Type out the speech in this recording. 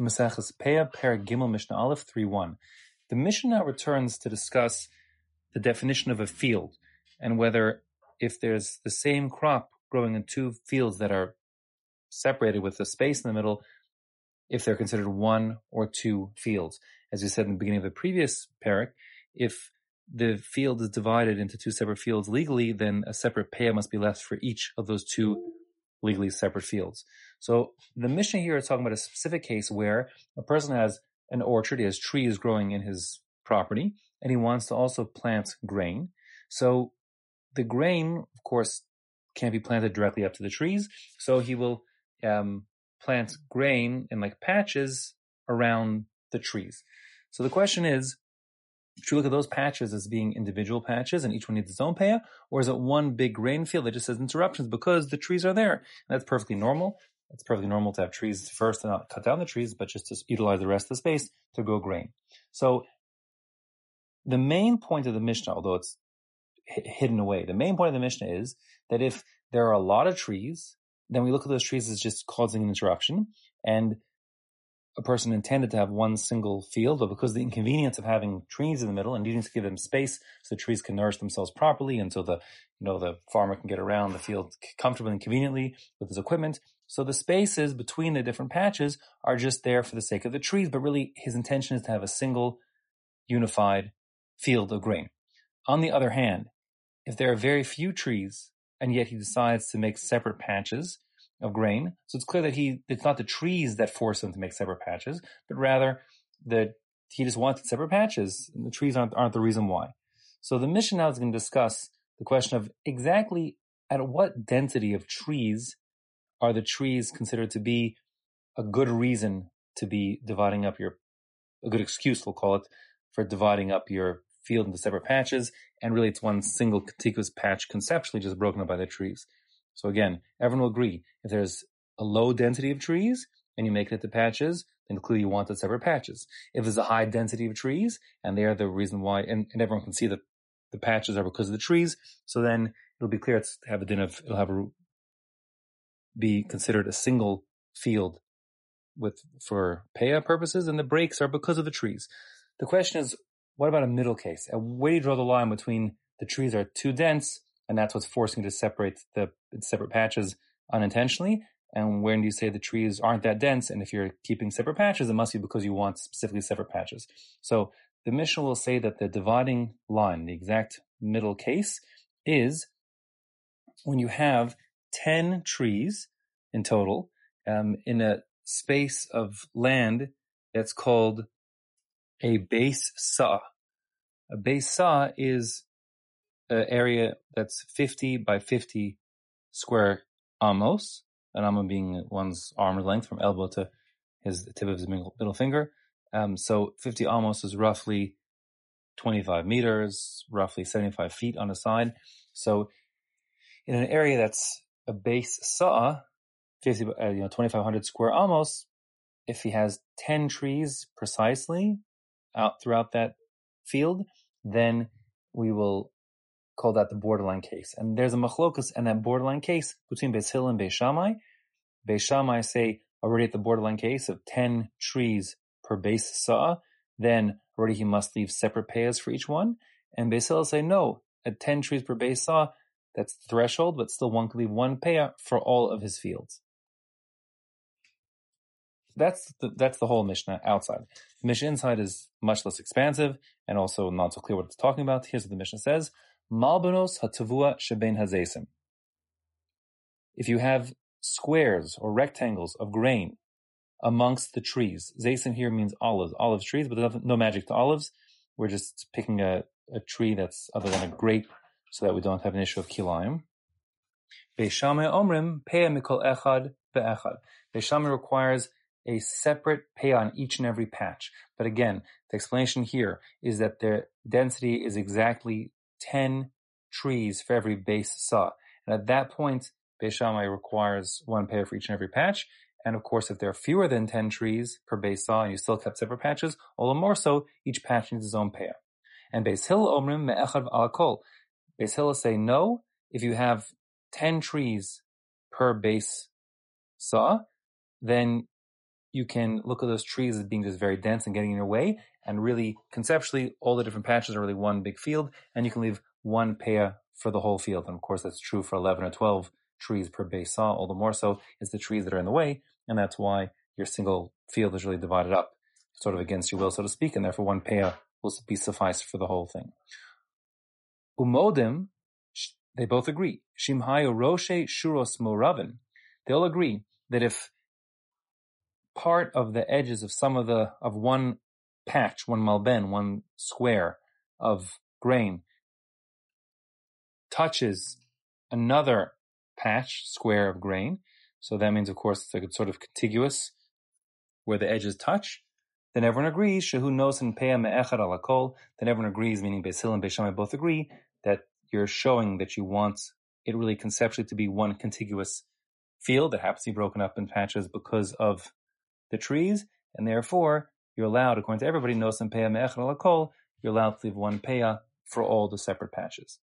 Maseches Peah, Gimel Mishnah Aleph 3.1. The Mishnah returns to discuss the definition of a field and whether if there's the same crop growing in two fields that are separated with a space in the middle, if they're considered one or two fields. As you said in the beginning of the previous parak, if the field is divided into two separate fields legally, then a separate payah must be left for each of those two legally separate fields. So the Mishnah here is talking about a specific case where a person has an orchard, he has trees growing in his property, and he wants to also plant grain. So the grain, of course, can't be planted directly up to the trees. So he will um, plant grain in like patches around the trees. So the question is, should we look at those patches as being individual patches and each one needs its own payah, or is it one big grain field that just has interruptions because the trees are there? And that's perfectly normal. It's perfectly normal to have trees first and not cut down the trees, but just to utilize the rest of the space to grow grain. So the main point of the Mishnah, although it's hidden away, the main point of the Mishnah is that if there are a lot of trees, then we look at those trees as just causing an interruption. And a person intended to have one single field, but because the inconvenience of having trees in the middle and needing to give them space so the trees can nourish themselves properly and so the you know the farmer can get around the field comfortably and conveniently with his equipment. So the spaces between the different patches are just there for the sake of the trees, but really his intention is to have a single unified field of grain. On the other hand, if there are very few trees and yet he decides to make separate patches, of grain. So it's clear that he, it's not the trees that force him to make separate patches, but rather that he just wanted separate patches and the trees aren't, aren't the reason why. So the Mishnah now is going to discuss the question of exactly at what density of trees are the trees considered to be a good reason to be dividing up your, a good excuse, we'll call it, for dividing up your field into separate patches. And really it's one single contiguous patch conceptually just broken up by the trees. So again, everyone will agree if there's a low density of trees and you make it into patches, then clearly you want the separate patches. If there's a high density of trees and they are the reason why, and, and everyone can see that the patches are because of the trees, so then it'll be clear it's have a din of, it'll have a, be considered a single field with, for payah purposes and the breaks are because of the trees. The question is, what about a middle case? And where do you draw the line between the trees are too dense and that's what's forcing you to separate the separate patches unintentionally. And when you say the trees aren't that dense, and if you're keeping separate patches, it must be because you want specifically separate patches. So the Mishnah will say that the dividing line, the exact middle case, is when you have 10 trees in total um, in a space of land that's called a base saw. A base saw is an area that's 50 by 50 square amos, an amma being one's arm length from elbow to his tip of his middle finger. Um, so 50 amos is roughly 25 meters, roughly 75 feet on a side. So in an area that's a base saw, 50, uh, you know, 2500 square amos, if he has 10 trees precisely out throughout that field, then we will call that the borderline case. And there's a machlokus in that borderline case between Beis Hillel and Beis Shammai. Beis Shammai say already at the borderline case of 10 trees per base saw, then already he must leave separate payas for each one. And Beis Hillel say no, at 10 trees per base saw, that's the threshold, but still one can leave one paya for all of his fields. That's the, that's the whole Mishnah outside. The Mishnah inside is much less expansive and also not so clear what it's talking about. Here's what the Mishnah says. Malbanos hatavua sheben hazesim. If you have squares or rectangles of grain amongst the trees, zesim here means olives, olive trees, but there's no magic to olives. We're just picking a, a tree that's other than a grape so that we don't have an issue of kilayim. Beis Shammai omrim peya mikol echad be'echad. Beis Shammai requires a separate pay on each and every patch. But again, the explanation here is that the density is exactly 10 trees for every base saw. And at that point, Beis Shammai requires one peah for each and every patch. And of course, if there are fewer than 10 trees per base saw and you still kept separate patches, all the more so, each patch needs its own peah. And Beis Hillel omrim me'echad alakol. Beis Hillel say no, if you have 10 trees per base saw, then you can look at those trees as being just very dense and getting in your way, and really conceptually, all the different patches are really one big field, and you can leave one peah for the whole field. And of course, that's true for 11 or 12 trees per base saw, all the more so is the trees that are in the way, and that's why your single field is really divided up, sort of against your will, so to speak, and therefore one peah will be suffice for the whole thing. Umodim, they both agree. Shimhayu Roshe Shuros Moravin. They all agree that if part of the edges of some of the of one patch, one malben, one square of grain touches another patch, square of grain. So that means, of course, it's it's sort of contiguous where the edges touch. Then everyone agrees, Shehu knows and Peah Me'echad alakol. Then everyone agrees, meaning Beis and Beis both agree that you're showing that you want it really conceptually to be one contiguous field that happens to be broken up in patches because of the trees, and therefore you're allowed, according to everybody, knows in Peah alakol, you're allowed to leave one Peah for all the separate patches.